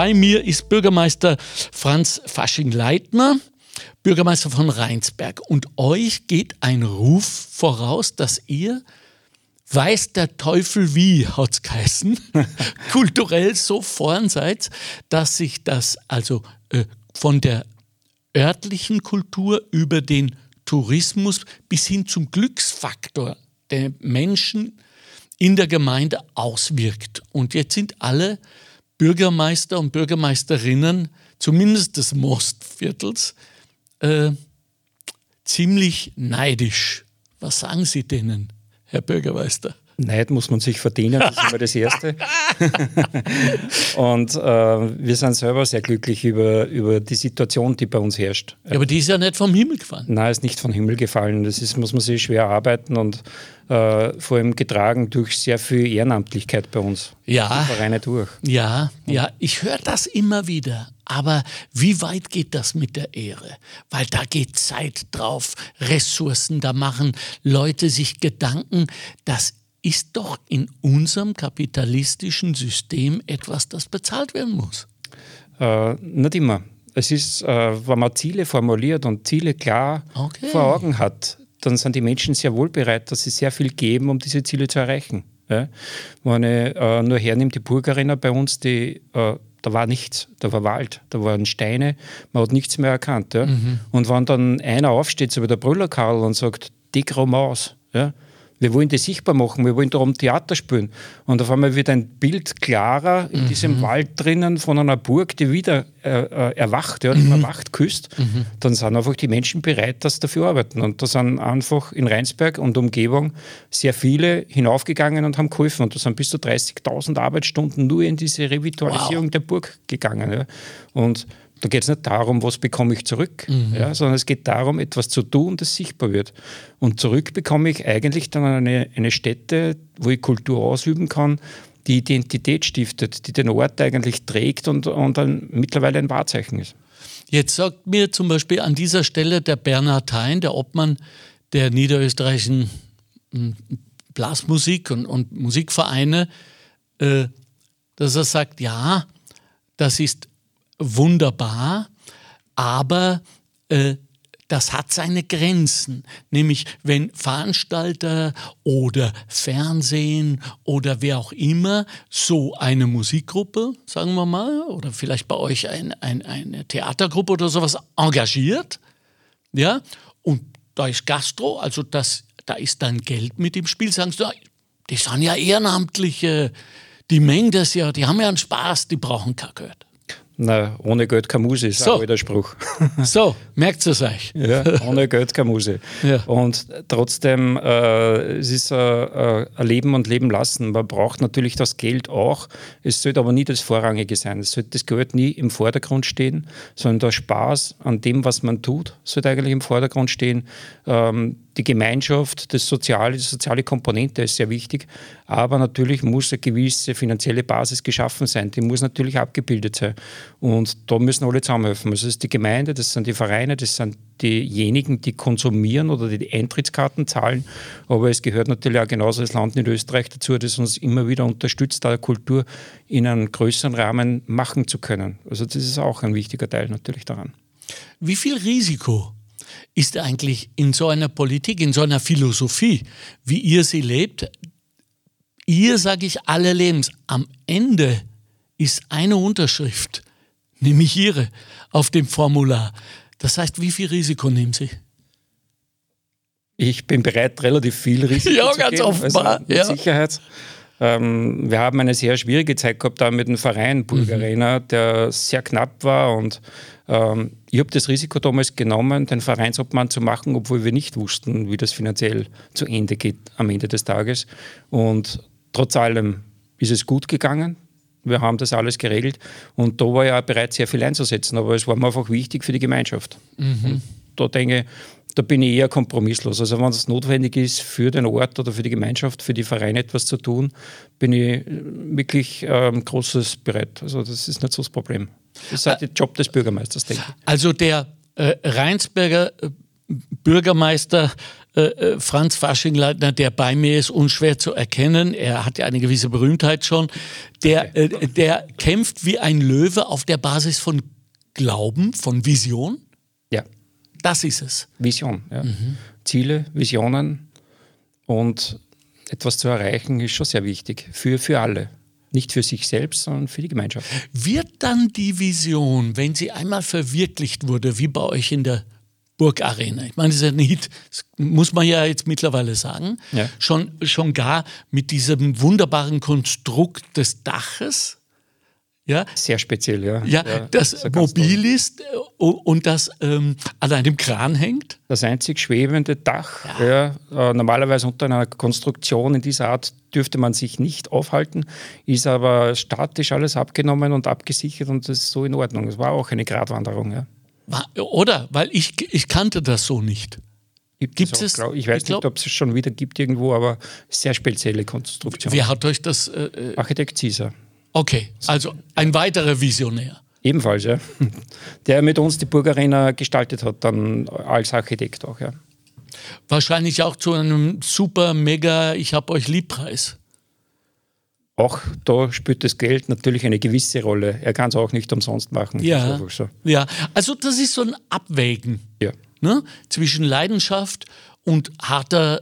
bei mir ist Bürgermeister Franz Fasching-Leitner, Bürgermeister von Rheinsberg. Und euch geht ein Ruf voraus, dass ihr weiß der Teufel wie, hat es geheißen, kulturell so vorn seid, dass sich das also äh, von der örtlichen Kultur über den Tourismus bis hin zum Glücksfaktor der Menschen in der Gemeinde auswirkt. Und jetzt sind alle Bürgermeister und Bürgermeisterinnen, zumindest des Mostviertels, äh, ziemlich neidisch. Was sagen Sie denen? Herr Bürgermeister? Neid muss man sich verdienen, das ist immer das Erste. und äh, wir sind selber sehr glücklich über, über die Situation, die bei uns herrscht. Ja, aber die ist ja nicht vom Himmel gefallen. Nein, ist nicht vom Himmel gefallen. Das ist, muss man sich schwer arbeiten und äh, vor allem getragen durch sehr viel Ehrenamtlichkeit bei uns. Ja. Die Vereine durch. Ja, ja, ich höre das immer wieder. Aber wie weit geht das mit der Ehre? Weil da geht Zeit drauf, Ressourcen, da machen Leute sich Gedanken. Das ist doch in unserem kapitalistischen System etwas, das bezahlt werden muss. Äh, nicht immer. Es ist, äh, wenn man Ziele formuliert und Ziele klar okay. vor Augen hat, dann sind die Menschen sehr wohl bereit, dass sie sehr viel geben, um diese Ziele zu erreichen. Ja? Wenn ich äh, nur hernehme, die Burgerinnen bei uns, die, äh, da war nichts, da war Wald, da waren Steine, man hat nichts mehr erkannt. Ja? Mhm. Und wenn dann einer aufsteht, so wie der Brüller Karl, und sagt, dick aus, ja? Wir wollen das sichtbar machen, wir wollen darum Theater spielen. Und auf einmal wird ein Bild klarer in mhm. diesem Wald drinnen von einer Burg, die wieder äh, äh erwacht, ja, die mhm. erwacht küsst. Mhm. Dann sind einfach die Menschen bereit, dass sie dafür arbeiten. Und da sind einfach in Rheinsberg und Umgebung sehr viele hinaufgegangen und haben geholfen. Und da sind bis zu 30.000 Arbeitsstunden nur in diese Revitalisierung wow. der Burg gegangen. Ja. Und da geht es nicht darum, was bekomme ich zurück, mhm. ja, sondern es geht darum, etwas zu tun, das sichtbar wird. Und zurück bekomme ich eigentlich dann eine, eine Stätte, wo ich Kultur ausüben kann, die Identität stiftet, die den Ort eigentlich trägt und, und dann mittlerweile ein Wahrzeichen ist. Jetzt sagt mir zum Beispiel an dieser Stelle der Bernhard Hein, der Obmann der niederösterreichischen hm, Blasmusik und, und Musikvereine, äh, dass er sagt, ja, das ist wunderbar, aber äh, das hat seine Grenzen. Nämlich, wenn Veranstalter oder Fernsehen oder wer auch immer so eine Musikgruppe, sagen wir mal, oder vielleicht bei euch ein, ein, eine Theatergruppe oder sowas engagiert, ja, und da ist Gastro, also das, da ist dann Geld mit im Spiel, sagen sie, die sind ja Ehrenamtliche, die mengen das ja, die haben ja einen Spaß, die brauchen kein Geld. Na, ohne Geld keine Muse, ist so. ein alter Spruch. So, merkt es euch. Ja, ohne Geld keine Muse. Ja. Und trotzdem, äh, es ist äh, äh, ein Leben und Leben lassen. Man braucht natürlich das Geld auch. Es sollte aber nie das Vorrangige sein. Es sollte das Geld nie im Vordergrund stehen, sondern der Spaß an dem, was man tut, sollte eigentlich im Vordergrund stehen. Ähm, die Gemeinschaft, das Soziale, die soziale Komponente ist sehr wichtig. Aber natürlich muss eine gewisse finanzielle Basis geschaffen sein. Die muss natürlich abgebildet sein. Und da müssen alle zusammenhelfen. Also das ist die Gemeinde, das sind die Vereine, das sind diejenigen, die konsumieren oder die Eintrittskarten zahlen. Aber es gehört natürlich auch genauso das Land in Österreich dazu, das uns immer wieder unterstützt, da Kultur in einem größeren Rahmen machen zu können. Also das ist auch ein wichtiger Teil natürlich daran. Wie viel Risiko ist eigentlich in so einer Politik, in so einer Philosophie, wie ihr sie lebt, ihr, sage ich, alle Lebens, am Ende ist eine Unterschrift, nämlich ihre, auf dem Formular. Das heißt, wie viel Risiko nehmen Sie? Ich bin bereit, relativ viel Risiko ja, zu ganz gehen. offenbar. Also mit ja. Sicherheit. Ähm, wir haben eine sehr schwierige Zeit gehabt da mit dem Verein Bulgarena, mhm. der sehr knapp war und ähm, ich habe das Risiko damals genommen, den Vereinsobmann zu machen, obwohl wir nicht wussten, wie das finanziell zu Ende geht am Ende des Tages. Und trotz allem ist es gut gegangen. Wir haben das alles geregelt und da war ja bereit, sehr viel einzusetzen, aber es war mir einfach wichtig für die Gemeinschaft. Mhm. Da denke ich, da bin ich eher kompromisslos. Also wenn es notwendig ist, für den Ort oder für die Gemeinschaft, für die Vereine etwas zu tun, bin ich wirklich ähm, großes bereit. Also das ist nicht so das Problem. Das ist halt der Job des Bürgermeisters, denke ich. Also der äh, Rheinsberger äh, Bürgermeister äh, äh, Franz Faschingleitner, der bei mir ist, unschwer zu erkennen. Er hat ja eine gewisse Berühmtheit schon. Der, äh, der kämpft wie ein Löwe auf der Basis von Glauben, von Vision. Das ist es. Vision, ja. Mhm. Ziele, Visionen und etwas zu erreichen ist schon sehr wichtig für, für alle. Nicht für sich selbst, sondern für die Gemeinschaft. Wird dann die Vision, wenn sie einmal verwirklicht wurde, wie bei euch in der Burgarena. Ich meine, das ist ja nicht, das muss man ja jetzt mittlerweile sagen, ja. schon, schon gar mit diesem wunderbaren Konstrukt des Daches. Ja, Sehr speziell, ja. Ja, ja das, das mobil ist äh, und das ähm, an einem Kran hängt. Das einzig schwebende Dach. Ja. ja. Äh, normalerweise unter einer Konstruktion in dieser Art dürfte man sich nicht aufhalten, ist aber statisch alles abgenommen und abgesichert und das ist so in Ordnung. Es war auch eine Gratwanderung. Ja. Oder? Weil ich, ich kannte das so nicht. Gibt es? Glaub, ich weiß ich glaub, nicht, ob es es schon wieder gibt irgendwo, aber sehr spezielle Konstruktion. Wer hat euch das? Äh, äh Architekt Caesar. Okay, also ein weiterer Visionär. Ebenfalls, ja. Der mit uns die Burgarena gestaltet hat, dann als Architekt auch, ja. Wahrscheinlich auch zu einem super, mega Ich hab euch Liebpreis auch da spielt das Geld natürlich eine gewisse Rolle. Er kann es auch nicht umsonst machen. Ja, so. ja. also das ist so ein Abwägen ja. ne? zwischen Leidenschaft und harter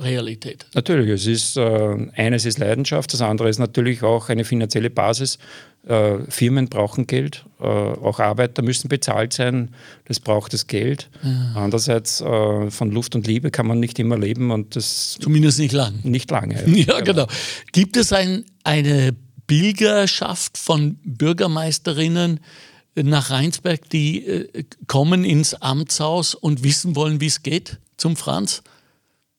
Realität. Natürlich, es ist äh, eines ist Leidenschaft, das andere ist natürlich auch eine finanzielle Basis. Äh, Firmen brauchen Geld, äh, auch Arbeiter müssen bezahlt sein, das braucht das Geld. Ja. Andererseits äh, von Luft und Liebe kann man nicht immer leben und das zumindest nicht lang. Nicht lange. Ja, ja genau. Gibt es ein, eine Pilgerschaft von Bürgermeisterinnen? nach Rheinsberg, die äh, kommen ins Amtshaus und wissen wollen, wie es geht zum Franz?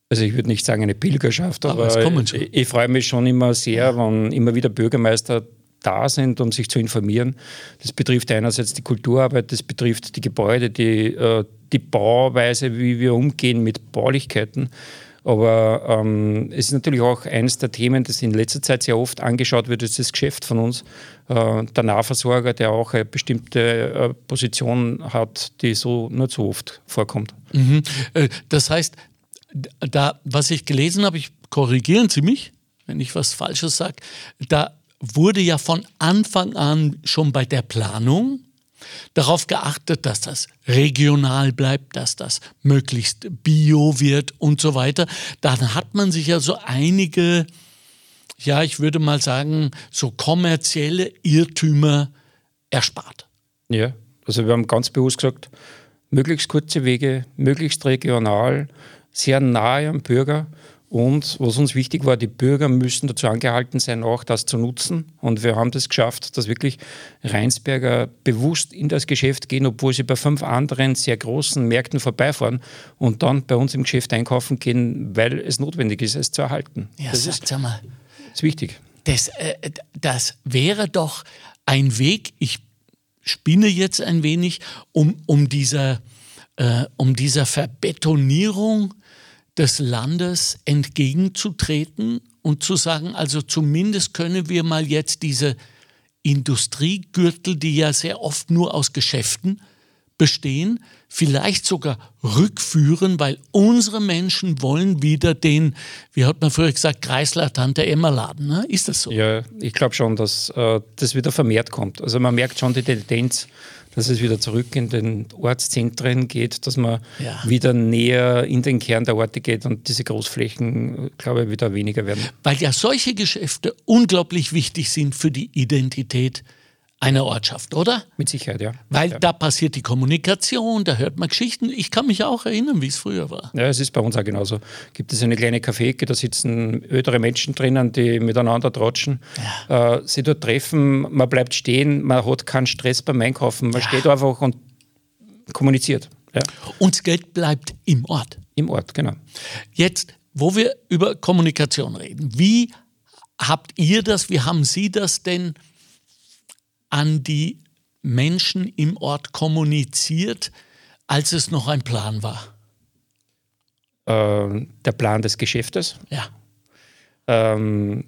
Also ich würde nicht sagen eine Pilgerschaft, aber, aber ich, ich, freue mich schon immer sehr, wenn immer wieder Bürgermeister da sind, um sich zu informieren. Das betrifft einerseits die Kulturarbeit, das betrifft die Gebäude, die, äh, die Bauweise, wie wir umgehen mit Baulichkeiten. Aber ähm, es ist natürlich auch eines der Themen, das in letzter Zeit sehr oft angeschaut wird, ist das Geschäft von uns. Äh, der Nahversorger, der auch eine bestimmte äh, Position hat, die so nicht so oft vorkommt. Mhm. Äh, das heißt, da, was ich gelesen habe, ich korrigieren Sie mich, wenn ich was Falsches sage, da wurde ja von Anfang an schon bei der Planung darauf geachtet, dass das regional bleibt, dass das möglichst bio wird und so weiter. Dann hat man sich ja so einige, ja, ich würde mal sagen, so kommerzielle Irrtümer erspart. Ja, also wir haben ganz bewusst gesagt, möglichst kurze Wege, möglichst regional, sehr nahe am Bürger. Und was uns wichtig war, die Bürger müssen dazu angehalten sein, auch das zu nutzen. Und wir haben das geschafft, dass wirklich Rheinsberger bewusst in das Geschäft gehen, obwohl sie bei fünf anderen sehr großen Märkten vorbeifahren und dann bei uns im Geschäft einkaufen gehen, weil es notwendig ist, es zu erhalten. Ja, das ist, mal, ist wichtig. Das, äh, das wäre doch ein Weg, ich spinne jetzt ein wenig, um, um, dieser, äh, um dieser Verbetonierung des Landes entgegenzutreten und zu sagen, also zumindest können wir mal jetzt diese Industriegürtel, die ja sehr oft nur aus Geschäften bestehen, vielleicht sogar rückführen, weil unsere Menschen wollen wieder den, wie hat man früher gesagt, Kreisler Tante Emma Laden. Ne? Ist das so? Ja, ich glaube schon, dass äh, das wieder vermehrt kommt. Also man merkt schon die Tendenz, dass es wieder zurück in den Ortszentren geht, dass man ja. wieder näher in den Kern der Orte geht und diese Großflächen, glaube ich, wieder weniger werden. Weil ja solche Geschäfte unglaublich wichtig sind für die Identität einer Ortschaft, oder? Mit Sicherheit, ja. Weil ja. da passiert die Kommunikation, da hört man Geschichten. Ich kann mich auch erinnern, wie es früher war. Ja, es ist bei uns auch genauso. Gibt es eine kleine Kaffeeke, da sitzen ödere Menschen drinnen, die miteinander tratschen, ja. äh, sie dort treffen, man bleibt stehen, man hat keinen Stress beim Einkaufen, man ja. steht einfach und kommuniziert. Ja. Und das Geld bleibt im Ort. Im Ort, genau. Jetzt, wo wir über Kommunikation reden, wie habt ihr das, wie haben Sie das denn an die Menschen im Ort kommuniziert, als es noch ein Plan war? Ähm, der Plan des Geschäftes? Ja. Ähm,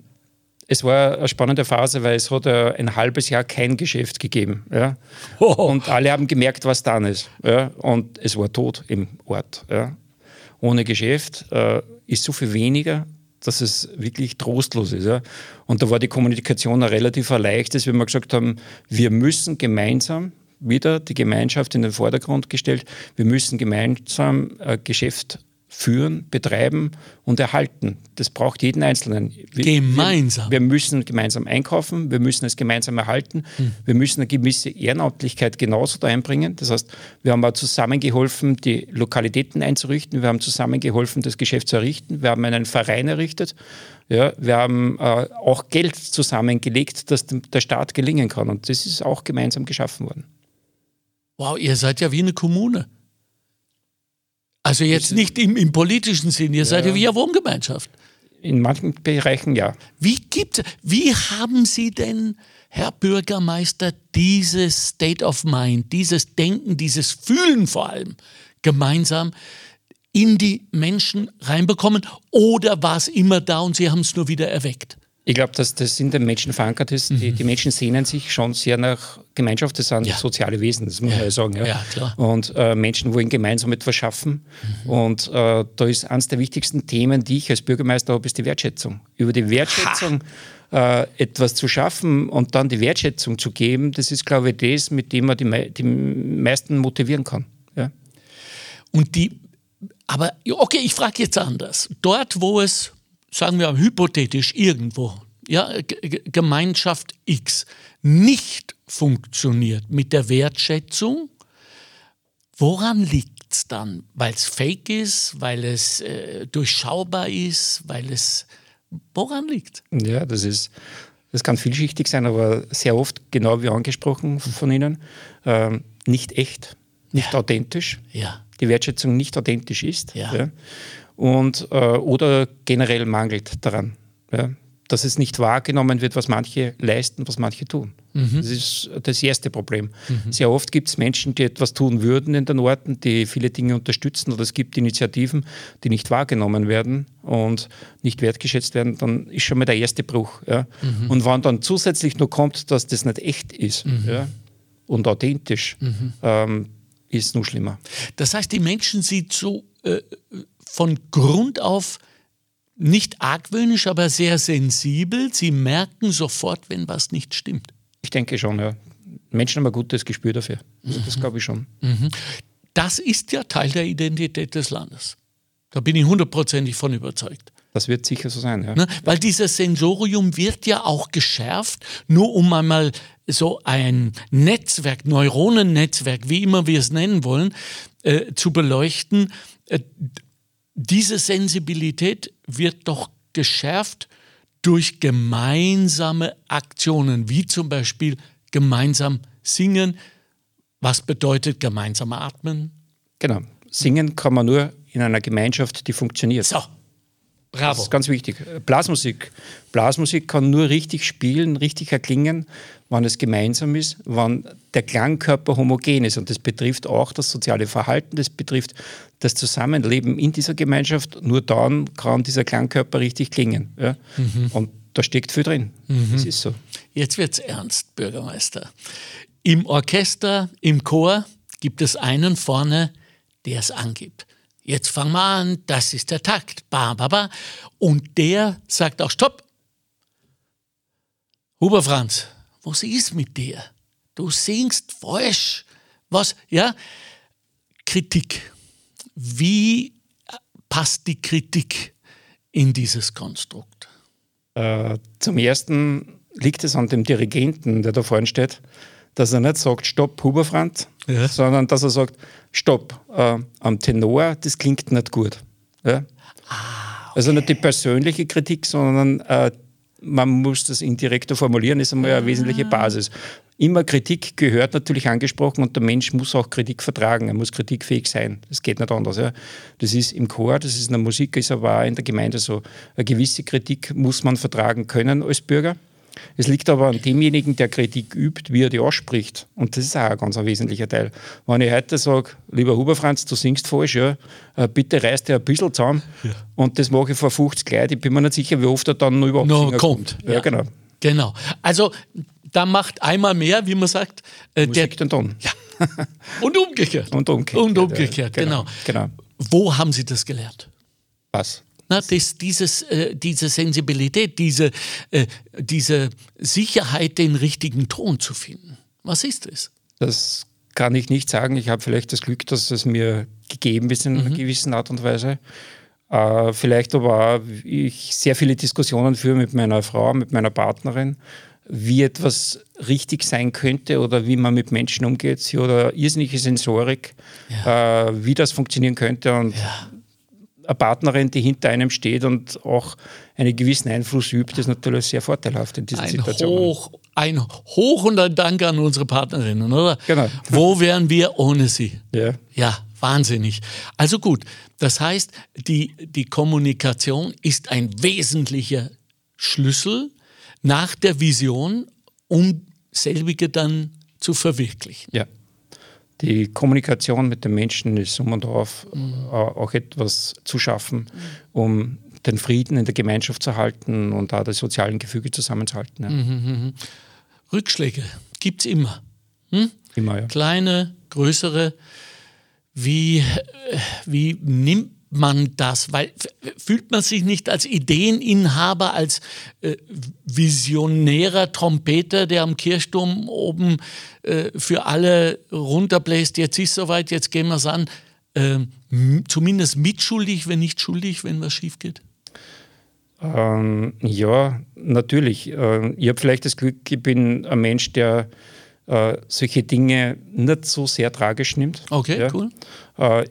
es war eine spannende Phase, weil es hat ein halbes Jahr kein Geschäft gegeben. Ja? Oh. Und alle haben gemerkt, was dann ist. Ja? Und es war tot im Ort. Ja? Ohne Geschäft äh, ist so viel weniger, dass es wirklich trostlos ist. Ja? Und da war die Kommunikation relativ erleichtert, wie wir gesagt haben, wir müssen gemeinsam wieder die Gemeinschaft in den Vordergrund gestellt, wir müssen gemeinsam äh, Geschäft führen, betreiben und erhalten. Das braucht jeden Einzelnen. Wir, gemeinsam. Wir, wir, müssen gemeinsam einkaufen, wir müssen es gemeinsam erhalten, hm. wir müssen eine gewisse Ehrenamtlichkeit genauso da einbringen. Das heißt, wir haben auch zusammengeholfen, die Lokalitäten einzurichten, wir haben zusammengeholfen, das Geschäft zu errichten, wir haben einen Verein errichtet, ja, wir haben äh, auch Geld zusammengelegt, dass dem, der Staat gelingen kann. Und das ist auch gemeinsam geschaffen worden. Wow, ihr seid ja wie eine Kommune. Also jetzt nicht im, im politischen Sinn, ihr ja. seid ja wie eine Wohngemeinschaft. In manchen Bereichen ja. Wie, gibt, wie haben Sie denn, Herr Bürgermeister, dieses State of Mind, dieses Denken, dieses Fühlen vor allem gemeinsam in die Menschen reinbekommen? Oder war es immer da und Sie haben es nur wieder erweckt? Ich glaube, dass das in den Menschen verankert ist. Mhm. Die, die, Menschen sehnen sich schon sehr nach Gemeinschaft. Das sind ja. soziale Wesen, das muss man ja sagen. Ja. ja klar. Und äh, Menschen wollen gemeinsam etwas schaffen. Mhm. Und äh, da ist eines der wichtigsten Themen, die ich als Bürgermeister habe, ist die Wertschätzung. Über die Wertschätzung äh, etwas zu schaffen und dann die Wertschätzung zu geben, das ist, glaube ich, das, mit dem man die, die meisten motivieren kann. Ja. Und die, aber okay, ich frage jetzt anders. Dort, wo es sagen wir hypothetisch irgendwo, ja, G Gemeinschaft X nicht funktioniert mit der Wertschätzung, woran liegt es dann? Weil es fake ist, weil es äh, durchschaubar ist, weil es. Woran liegt Ja, das ist. Das kann vielschichtig sein, aber sehr oft, genau wie angesprochen von Ihnen, äh, nicht echt, nicht ja. authentisch. Ja. Die Wertschätzung nicht authentisch ist. Ja. Und, äh, oder generell mangelt daran. Ja? Dass es nicht wahrgenommen wird, was manche leisten, was manche tun. Mhm. Das ist das erste Problem. Mhm. Sehr oft gibt es Menschen, die etwas tun würden in den Orten, die viele Dinge unterstützen, oder es gibt Initiativen, die nicht wahrgenommen werden und nicht wertgeschätzt werden, dann ist schon mal der erste Bruch. Ja? Mhm. Und wenn dann zusätzlich noch kommt, dass das nicht echt ist mhm. ja? und authentisch, mhm. ähm, ist es noch schlimmer. Das heißt, die Menschen sind so äh, von Grund auf nicht argwöhnisch, aber sehr sensibel. Sie merken sofort, wenn was nicht stimmt. Ich denke schon, ja. Menschen haben ein gutes Gespür dafür. Also das glaube ich schon. Mhm. Das ist ja Teil der Identität des Landes. Da bin ich hundertprozentig von überzeugt. Das wird sicher so sein, ja. Ne? Weil dieses Sensorium wird ja auch geschärft, nur um einmal so ein Netzwerk, Neuronennetzwerk, wie immer wir es nennen wollen, äh, zu beleuchten. Äh, diese Sensibilität wird doch geschärft durch gemeinsame Aktionen, wie zum Beispiel gemeinsam singen. Was bedeutet gemeinsam atmen? Genau. Singen kann man nur in einer Gemeinschaft, die funktioniert. So. Bravo. Das ist ganz wichtig. Blasmusik. Blasmusik kann nur richtig spielen, richtig erklingen, wann es gemeinsam ist, wann der Klangkörper homogen ist. Und das betrifft auch das soziale Verhalten, das betrifft das Zusammenleben in dieser Gemeinschaft. Nur dann kann dieser Klangkörper richtig klingen. Ja? Mhm. Und da steckt viel drin. Mhm. Das ist so. Jetzt wird es ernst, Bürgermeister. Im Orchester, im Chor gibt es einen vorne, der es angibt. Jetzt fangen wir an, das ist der Takt. Ba, ba, ba. Und der sagt auch Stopp. Huber Franz, was ist mit dir? Du singst falsch. Was? Ja? Kritik. Wie passt die Kritik in dieses Konstrukt? Äh, zum ersten liegt es an dem Dirigenten, der da vorne steht, dass er nicht sagt, stopp, Huberfranz, ja. sondern dass er sagt, stopp, äh, am Tenor, das klingt nicht gut. Ja? Ah, okay. Also nicht die persönliche Kritik, sondern äh, man muss das indirekter formulieren, ist einmal eine wesentliche ah. Basis. Immer Kritik gehört natürlich angesprochen und der Mensch muss auch Kritik vertragen, er muss kritikfähig sein. Das geht nicht anders. Ja. Das ist im Chor, das ist in der Musik, ist aber auch in der Gemeinde so. Eine gewisse Kritik muss man vertragen können als Bürger. Es liegt aber an demjenigen, der Kritik übt, wie er die ausspricht. Und das ist auch ein ganz ein wesentlicher Teil. Wenn ich heute sage, lieber Huberfranz, du singst falsch, ja, äh, bitte reiß dir ein bisschen zusammen. Ja. Und das mache ich vor 50 Leuten. Ich bin mir nicht sicher, wie oft er dann noch überhaupt no, kommt. kommt. Ja, ja, genau. Genau. Also da macht einmal mehr, wie man sagt, äh, Musik der, den Ton. Ja. Und umgekehrt. Und umgekehrt. Und umgekehrt, genau. genau. Wo haben Sie das gelernt? Was? Na, das, dieses, äh, diese Sensibilität, diese, äh, diese Sicherheit, den richtigen Ton zu finden. Was ist es? Das kann ich nicht sagen. Ich habe vielleicht das Glück, dass es mir gegeben ist in mhm. einer gewissen Art und Weise. Äh, vielleicht aber auch, ich sehr viele Diskussionen führe mit meiner Frau, mit meiner Partnerin, wie etwas richtig sein könnte oder wie man mit Menschen umgeht. Sie hat irrsinnige Sensorik, ja. äh, wie das funktionieren könnte. Und ja eine Partnerin, die hinter einem steht und auch einen gewissen Einfluss übt, ist natürlich sehr vorteilhaft in diesen ein Situationen. Hoch, ein Hoch und ein Dank an unsere Partnerinnen, oder? Genau. Wo wären wir ohne sie? Ja. Ja, wahnsinnig. Also gut, das heißt, die, die Kommunikation ist ein wesentlicher Schlüssel nach der Vision, um selbige dann zu verwirklichen. Ja die Kommunikation mit den Menschen ist um und auf mhm. auch etwas zu schaffen, um den Frieden in der Gemeinschaft zu halten und da das sozialen Gefüge zusammenzuhalten. Ja. Mhm, mhm, mhm. Rückschläge gibt es immer. Hm? Immer, ja. Kleine, größere. Wie, äh, wie nimmt man das? Weil fühlt man sich nicht als Ideeninhaber, als äh, visionärer Trompeter, der am Kirchturm oben äh, für alle runterbläst, jetzt ist soweit, jetzt gehen wir es an, äh, zumindest mitschuldig, wenn nicht schuldig, wenn was schief geht? Ähm, ja, natürlich. Äh, ich habe vielleicht das Glück, ich bin ein Mensch, der äh, solche Dinge nicht so sehr tragisch nimmt. Okay, ja. cool. Äh,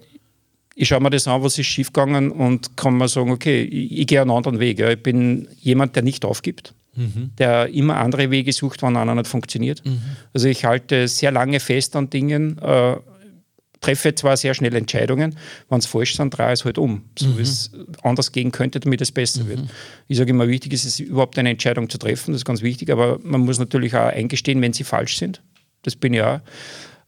ich schaue mir das an, was ist schiefgegangen und kann mir sagen, okay, ich, ich gehe einen anderen Weg. Ja. Ich bin jemand, der nicht aufgibt, mhm. der immer andere Wege sucht, wenn einer nicht funktioniert. Mhm. Also ich halte sehr lange fest an Dingen, äh, treffe zwar sehr schnell Entscheidungen, wenn es falsch sind, drehe es halt um, so mhm. wie es anders gehen könnte, damit es besser mhm. wird. Ich sage immer, wichtig ist es überhaupt eine Entscheidung zu treffen, das ist ganz wichtig, aber man muss natürlich auch eingestehen, wenn sie falsch sind. Das bin ich auch.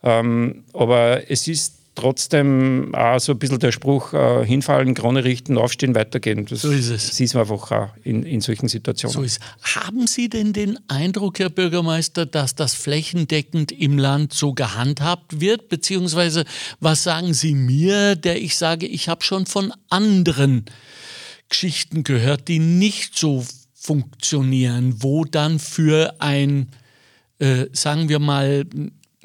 Ähm, aber es ist trotzdem auch so ein bisschen der Spruch, äh, hinfallen, Krone richten, aufstehen, weitergehen. Das so ist es. Sieht man einfach auch in, in solchen Situationen. So ist Haben Sie denn den Eindruck, Herr Bürgermeister, dass das flächendeckend im Land so gehandhabt wird? Beziehungsweise, was sagen Sie mir, der ich sage, ich habe schon von anderen Geschichten gehört, die nicht so funktionieren, wo dann für ein, äh, sagen wir mal,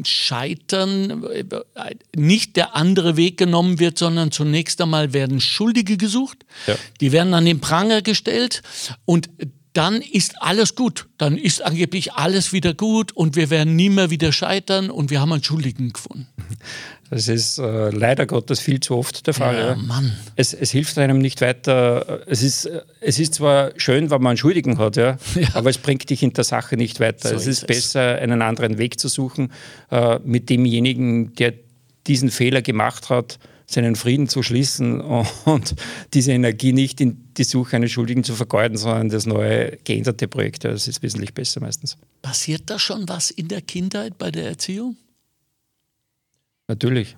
Scheitern nicht der andere Weg genommen wird, sondern zunächst einmal werden Schuldige gesucht. Ja. Die werden an den Pranger gestellt und dann ist alles gut. Dann ist angeblich alles wieder gut und wir werden nie mehr wieder scheitern und wir haben einen Schuldigen gefunden. Das ist äh, leider Gottes viel zu oft der Fall. Ja, ja. Mann. Es, es, hilft einem nicht weiter. Es ist, es ist zwar schön, wenn man einen Schuldigen hat, ja, ja. aber es bringt dich in der Sache nicht weiter. So es ist, ist besser, einen anderen Weg zu suchen, äh, mit demjenigen, der diesen Fehler gemacht hat, seinen Frieden zu schließen und diese Energie nicht in die Suche eines Schuldigen zu vergeuden, sondern das neue geänderte Projekt. Das ist wesentlich besser meistens. Passiert da schon was in der Kindheit bei der Erziehung? Natürlich.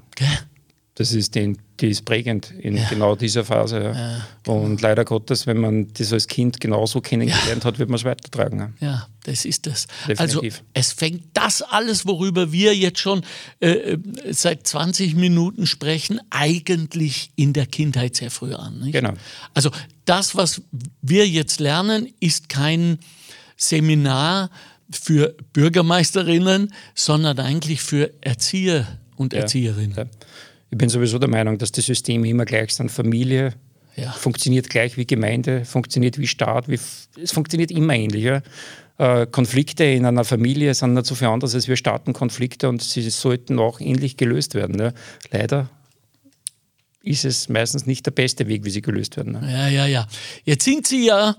Das ist, den, die ist prägend in ja. genau dieser Phase. Ja. Ja, genau. Und leider Gottes, wenn man das als Kind genauso kennengelernt hat, wird man es weitertragen. Ja, das ist es. Also es fängt das alles, worüber wir jetzt schon äh, äh seit 20 Minuten sprechen, eigentlich in der Kindheit sehr früh an. Nicht? Genau. Also das, was wir jetzt lernen, ist kein Seminar für Bürgermeisterinnen, sondern eigentlich für Erzieher und Erzieherinnen. Ja. Ich bin sowieso der Meinung, dass die Systeme immer gleich sind. Familie ja. funktioniert gleich wie Gemeinde, funktioniert wie Staat, wie, es funktioniert immer ähnlich. Ja. Äh, Konflikte in einer Familie sind nicht so viel anders als wir Staatenkonflikte und sie sollten auch ähnlich gelöst werden. Ja. Leider ist es meistens nicht der beste Weg, wie sie gelöst werden. Ne? Ja, ja, ja. Jetzt sind Sie ja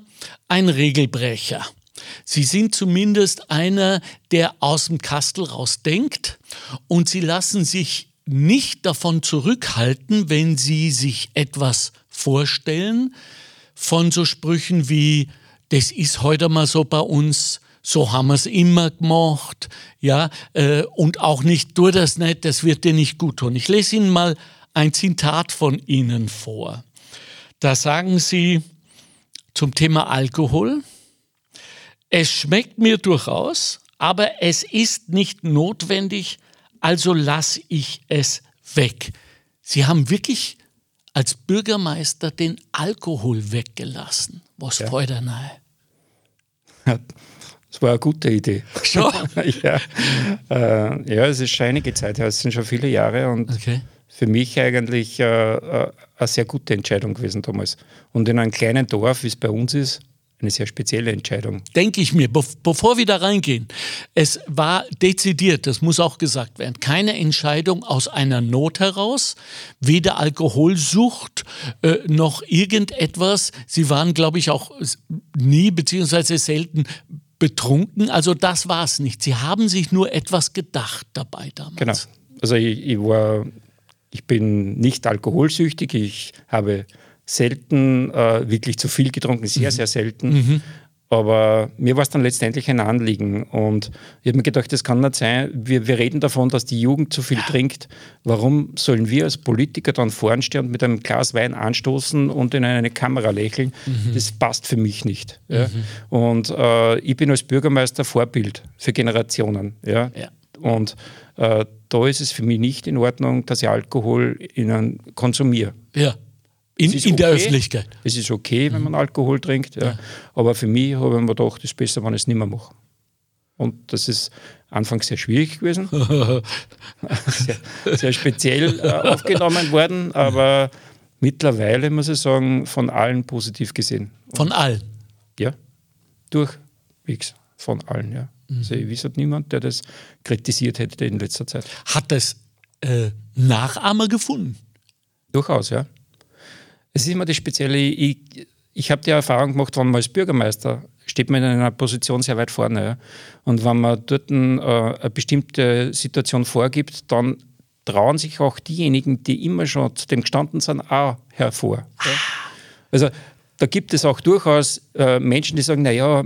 ein Regelbrecher. Sie sind zumindest einer, der aus dem Kastel rausdenkt und Sie lassen sich nicht davon zurückhalten, wenn Sie sich etwas vorstellen, von so Sprüchen wie, das ist heute mal so bei uns, so haben wir es immer gemacht, ja, äh, und auch nicht, tu das nicht, das wird dir nicht gut tun. Ich lese Ihnen mal ein Zitat von Ihnen vor. Da sagen Sie zum Thema Alkohol, es schmeckt mir durchaus, aber es ist nicht notwendig, also lasse ich es weg. Sie haben wirklich als Bürgermeister den Alkohol weggelassen. Was ja. freut er nahe? Das war eine gute Idee. Schon? ja. Äh, ja, es ist schon einige Zeit her, es sind schon viele Jahre und okay. für mich eigentlich äh, äh, eine sehr gute Entscheidung gewesen damals. Und in einem kleinen Dorf, wie es bei uns ist, eine sehr spezielle Entscheidung. Denke ich mir, bevor wir da reingehen, es war dezidiert, das muss auch gesagt werden, keine Entscheidung aus einer Not heraus, weder Alkoholsucht äh, noch irgendetwas. Sie waren, glaube ich, auch nie beziehungsweise selten betrunken. Also das war es nicht. Sie haben sich nur etwas gedacht dabei damals. Genau. Also ich, ich war, ich bin nicht alkoholsüchtig. Ich habe selten äh, wirklich zu viel getrunken, sehr, mhm. sehr selten. Mhm. Aber mir war es dann letztendlich ein Anliegen. Und ich habe mir gedacht, das kann nicht sein. Wir, wir reden davon, dass die Jugend zu viel trinkt. Warum sollen wir als Politiker dann vorn stehen und mit einem Glas Wein anstoßen und in eine Kamera lächeln? Mhm. Das passt für mich nicht. Ja. Mhm. Und äh, ich bin als Bürgermeister Vorbild für Generationen. Ja. ja. Und äh, da ist es für mich nicht in Ordnung, dass ich Alkohol in konsumiere. Ja. In, in okay. der Öffentlichkeit. Es ist okay, wenn man Alkohol trinkt, ja. ja. aber für mich habe ich mir gedacht, es ist besser, wenn ich es nicht mehr mache. Und das ist anfangs sehr schwierig gewesen, sehr, sehr, speziell äh, aufgenommen worden, aber mittlerweile muss ich sagen, von allen positiv gesehen. Von allen? Ja, durchwegs von allen, ja. Mhm. Also ich wüsste niemand, der das kritisiert hätte in letzter Zeit. Hat das äh, Nachahmer gefunden? Durchaus, ja. Es ist immer das Spezielle, ich, ich habe die Erfahrung gemacht, wenn man als Bürgermeister steht man in einer Position sehr weit vorne. Ja. Und wenn man dort ein, äh, eine bestimmte Situation vorgibt, dann trauen sich auch diejenigen, die immer schon zu dem gestanden sind, auch hervor. Ja. Also da gibt es auch durchaus äh, Menschen, die sagen, naja,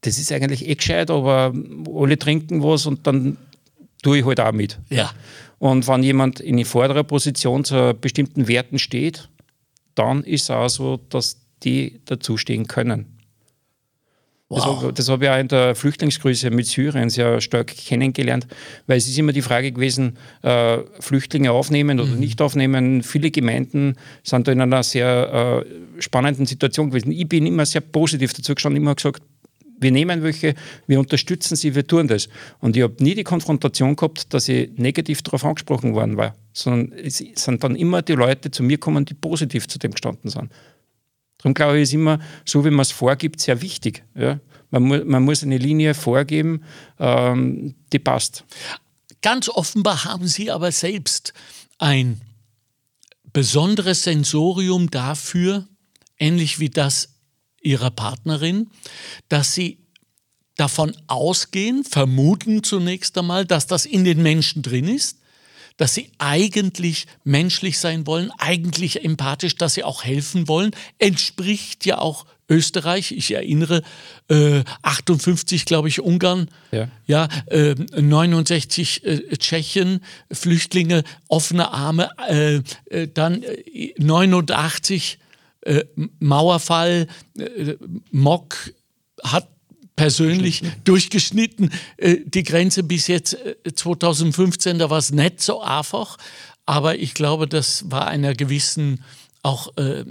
das ist eigentlich eh gescheit, aber alle trinken was und dann tue ich halt auch mit. Ja. Und wenn jemand in eine vordere Position zu bestimmten Werten steht, dann ist es auch so, dass die dazustehen können. Wow. Das, das habe ich auch in der Flüchtlingskrise mit Syrien sehr stark kennengelernt, weil es ist immer die Frage gewesen, äh, Flüchtlinge aufnehmen oder mhm. nicht aufnehmen. Viele Gemeinden sind da in einer sehr äh, spannenden Situation gewesen. Ich bin immer sehr positiv dazu gestanden, immer gesagt, wir nehmen welche, wir unterstützen sie, wir tun das. Und ich habe nie die Konfrontation gehabt, dass ich negativ darauf angesprochen worden war, sondern es sind dann immer die Leute zu mir gekommen, die positiv zu dem gestanden sind. Darum glaube ich, ist immer, so wie man es vorgibt, sehr wichtig. Ja? Man, mu man muss eine Linie vorgeben, ähm, die passt. Ganz offenbar haben Sie aber selbst ein besonderes Sensorium dafür, ähnlich wie das ihrer Partnerin, dass sie davon ausgehen, vermuten zunächst einmal, dass das in den Menschen drin ist, dass sie eigentlich menschlich sein wollen, eigentlich empathisch, dass sie auch helfen wollen, entspricht ja auch Österreich. Ich erinnere, äh, 58, glaube ich, Ungarn, ja, ja äh, 69 äh, Tschechien, Flüchtlinge, offene Arme, äh, äh, dann 89 äh, Mauerfall, äh, Mock hat persönlich durchgeschnitten. Äh, die Grenze bis jetzt 2015, da war es nicht so einfach, aber ich glaube, das war einer gewissen auch äh,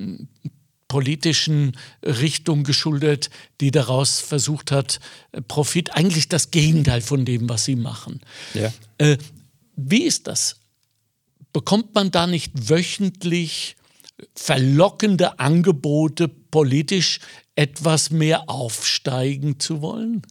politischen Richtung geschuldet, die daraus versucht hat, Profit, eigentlich das Gegenteil von dem, was sie machen. Ja. Äh, wie ist das? Bekommt man da nicht wöchentlich verlockende Angebote, politisch etwas mehr aufsteigen zu wollen?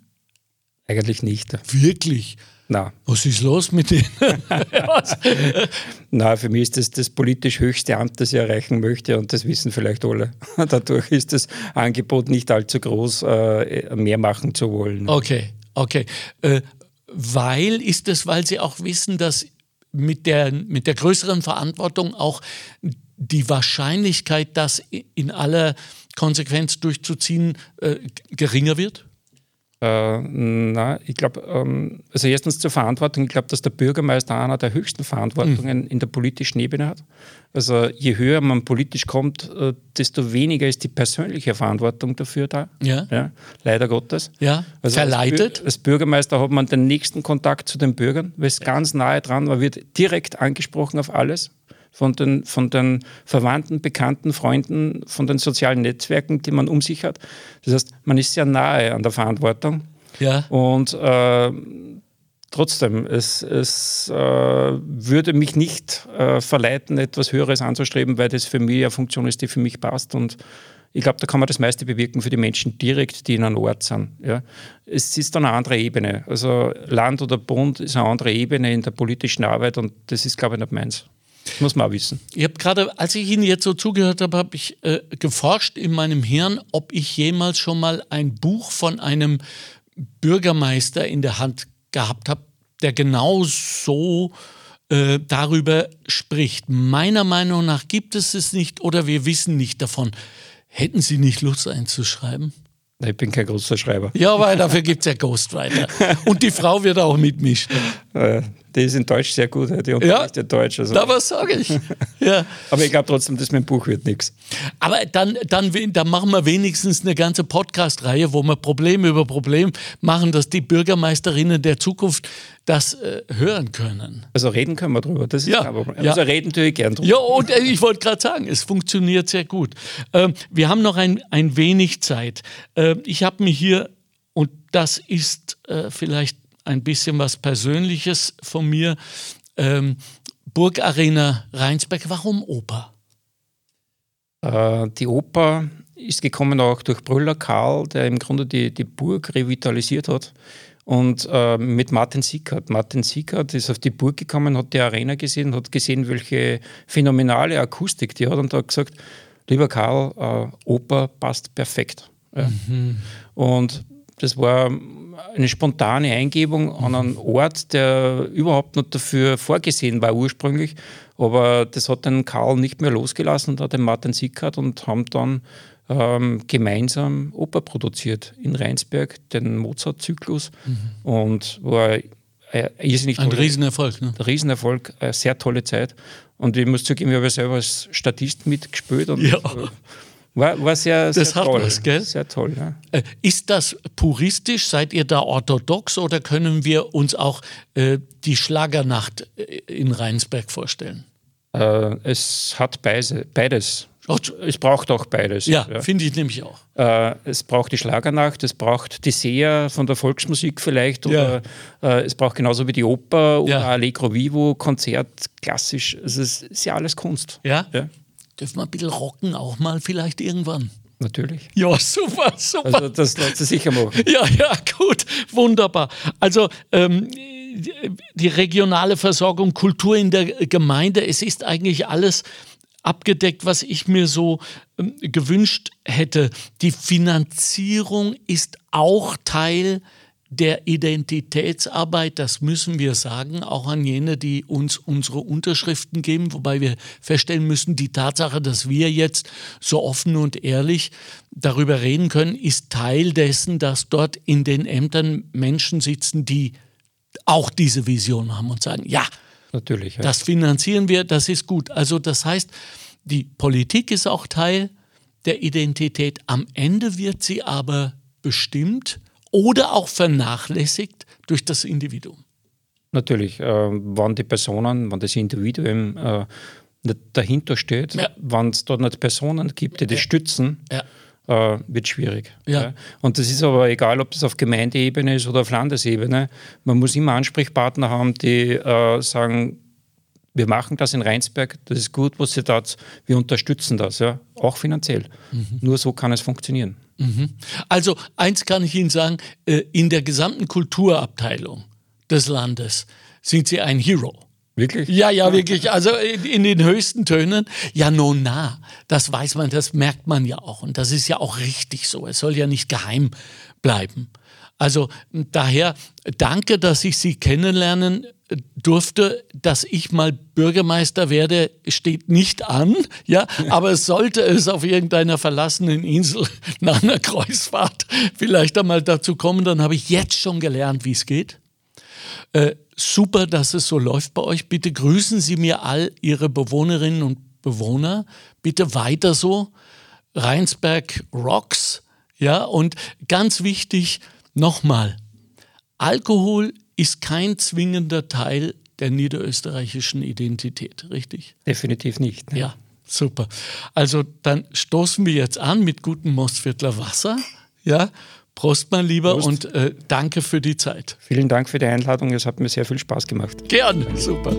Eigentlich nicht. Wirklich? Na. Was ist los mit denen? Na, für mich ist das das politisch höchste Amt, das ich erreichen möchte und das wissen vielleicht alle. Dadurch ist das Angebot nicht allzu groß, äh, mehr machen zu wollen. Okay, okay. Äh, weil ist es, weil Sie auch wissen, dass mit der, mit der größeren Verantwortung auch die Wahrscheinlichkeit, das in aller Konsequenz durchzuziehen, äh, geringer wird? Äh, na, ich glaube, ähm, also erstens zur Verantwortung. Ich glaube, dass der Bürgermeister einer der höchsten Verantwortungen mhm. in der politischen Ebene hat. Also je höher man politisch kommt, äh, desto weniger ist die persönliche Verantwortung dafür da. Ja. ja leider Gottes. Ja. Also Verleitet. Als, als, Bürgermeister hat man den nächsten Kontakt zu den Bürgern, weil es ja. ganz nahe dran, man wird direkt angesprochen auf alles von den, von den Verwandten, Bekannten, Freunden, von den sozialen Netzwerken, die man um sich hat. Das heißt, man ist sehr nahe an der Verantwortung. Ja. Und äh, trotzdem, es, es äh, würde mich nicht äh, verleiten, etwas Höheres anzustreben, weil das für mich eine Funktion ist, die für mich passt. Und ich glaube, da kann man das meiste bewirken für die Menschen direkt, die in einem Ort sind. Ja. Es ist dann eine andere Ebene. Also Land oder Bund ist eine andere Ebene in der politischen Arbeit und das ist, glaube ich, nicht meins. Muss man wissen. Ich habe gerade, als ich Ihnen jetzt so zugehört habe, habe ich äh, geforscht in meinem Hirn, ob ich jemals schon mal ein Buch von einem Bürgermeister in der Hand gehabt habe, der genau so äh, darüber spricht. Meiner Meinung nach gibt es es nicht oder wir wissen nicht davon. Hätten Sie nicht Lust einzuschreiben? Ich bin kein großer Schreiber. Ja, weil dafür gibt es ja Ghostwriter. Und die Frau wird auch mitmischen. Die ist in Deutsch sehr gut, die unterrichtet ja, Deutsch. Also. Da was sage ich. Ja. Aber ich glaube trotzdem, dass mein Buch wird nichts. Aber dann, dann, dann machen wir wenigstens eine ganze Podcast-Reihe, wo wir Problem über Problem machen, dass die Bürgermeisterinnen der Zukunft das äh, hören können. Also reden können wir drüber, das ist ja, aber ja. Also reden tue ich gern drüber. Ja, und äh, ich wollte gerade sagen, es funktioniert sehr gut. Ähm, wir haben noch ein, ein wenig Zeit. Ähm, ich habe mir hier, und das ist äh, vielleicht ein bisschen was Persönliches von mir. Ähm, Burgarena Rheinsberg, warum Oper? Äh, die Oper ist gekommen auch durch Brüller Karl, der im Grunde die, die Burg revitalisiert hat. Und äh, mit Martin Sickert. Martin Sickert ist auf die Burg gekommen, hat die Arena gesehen, hat gesehen, welche phänomenale Akustik die hat und hat gesagt, lieber Karl, äh, Oper passt perfekt. Ja. Mhm. Und das war eine spontane Eingebung an einen Ort, der überhaupt nicht dafür vorgesehen war ursprünglich. Aber das hat den Karl nicht mehr losgelassen und hat den Martin Sickert und haben dann ähm, gemeinsam Oper produziert in Rheinsberg, den Mozart-Zyklus. Mhm. Und war irrsinnig Ein tolle, Riesenerfolg. Ne? Riesenerfolg, eine sehr tolle Zeit. Und ich muss zugeben, ich habe selber als Statist mitgespielt und ja. War, war sehr, das hat toll. Was, gell? Sehr toll, ja. Äh, ist das puristisch? Seid ihr da orthodox oder können wir uns auch äh, die Schlagernacht äh, in Rheinsberg vorstellen? Äh, es hat beise, beides. Es braucht auch beides. Ja, ja. finde ich nämlich auch. Äh, es braucht die Schlagernacht, es braucht die Seher von der Volksmusik vielleicht oder ja. äh, es braucht genauso wie die Oper oder ja. Allegro Vivo, Konzert, klassisch. Also es ist ja alles Kunst. Ja? Dürfen wir ein bisschen rocken auch mal vielleicht irgendwann? Natürlich. Ja, super, super. Also das lässt sich sicher machen. Ja, ja, gut, wunderbar. Also ähm, die regionale Versorgung, Kultur in der Gemeinde, es ist eigentlich alles abgedeckt, was ich mir so ähm, gewünscht hätte. Die Finanzierung ist auch Teil der Identitätsarbeit, das müssen wir sagen, auch an jene, die uns unsere Unterschriften geben, wobei wir feststellen müssen, die Tatsache, dass wir jetzt so offen und ehrlich darüber reden können, ist Teil dessen, dass dort in den Ämtern Menschen sitzen, die auch diese Vision haben und sagen, ja, Natürlich, ja. das finanzieren wir, das ist gut. Also das heißt, die Politik ist auch Teil der Identität. Am Ende wird sie aber bestimmt oder auch vernachlässigt durch das Individuum. Natürlich, äh, wenn die Personen, wenn das Individuum äh, nicht dahinter steht, ja. wenn es dort nicht Personen gibt, die das stützen, ja. äh, wird schwierig. Ja. Und das ist aber egal, ob das auf Gemeindeebene ist oder auf Landesebene. Man muss immer Ansprechpartner haben, die äh, sagen, wir machen das in Rheinsberg, das ist gut, was ihr tat, wir unterstützen das, ja, auch finanziell. Mhm. Nur so kann es funktionieren. Mhm. Also eins kann ich Ihnen sagen, äh, in der gesamten Kulturabteilung des Landes sind Sie ein Hero. Wirklich? Ja, ja, wirklich. Also in den höchsten Tönen. Ja, no, na. Das weiß man, das merkt man ja auch. Und das ist ja auch richtig so. Es soll ja nicht geheim bleiben. Also daher danke, dass ich Sie kennenlernen durfte, dass ich mal Bürgermeister werde, steht nicht an, ja, aber sollte es auf irgendeiner verlassenen Insel nach einer Kreuzfahrt vielleicht einmal dazu kommen, dann habe ich jetzt schon gelernt, wie es geht. Äh, super, dass es so läuft bei euch. Bitte grüßen Sie mir all Ihre Bewohnerinnen und Bewohner. Bitte weiter so. Rheinsberg rocks. Ja, und ganz wichtig, nochmal, Alkohol ist kein zwingender Teil der niederösterreichischen Identität, richtig? Definitiv nicht. Ne? Ja, super. Also dann stoßen wir jetzt an mit gutem Mostviertler Wasser. Ja, Prost, mein Lieber, Prost. und äh, danke für die Zeit. Vielen Dank für die Einladung. Es hat mir sehr viel Spaß gemacht. Gern, super.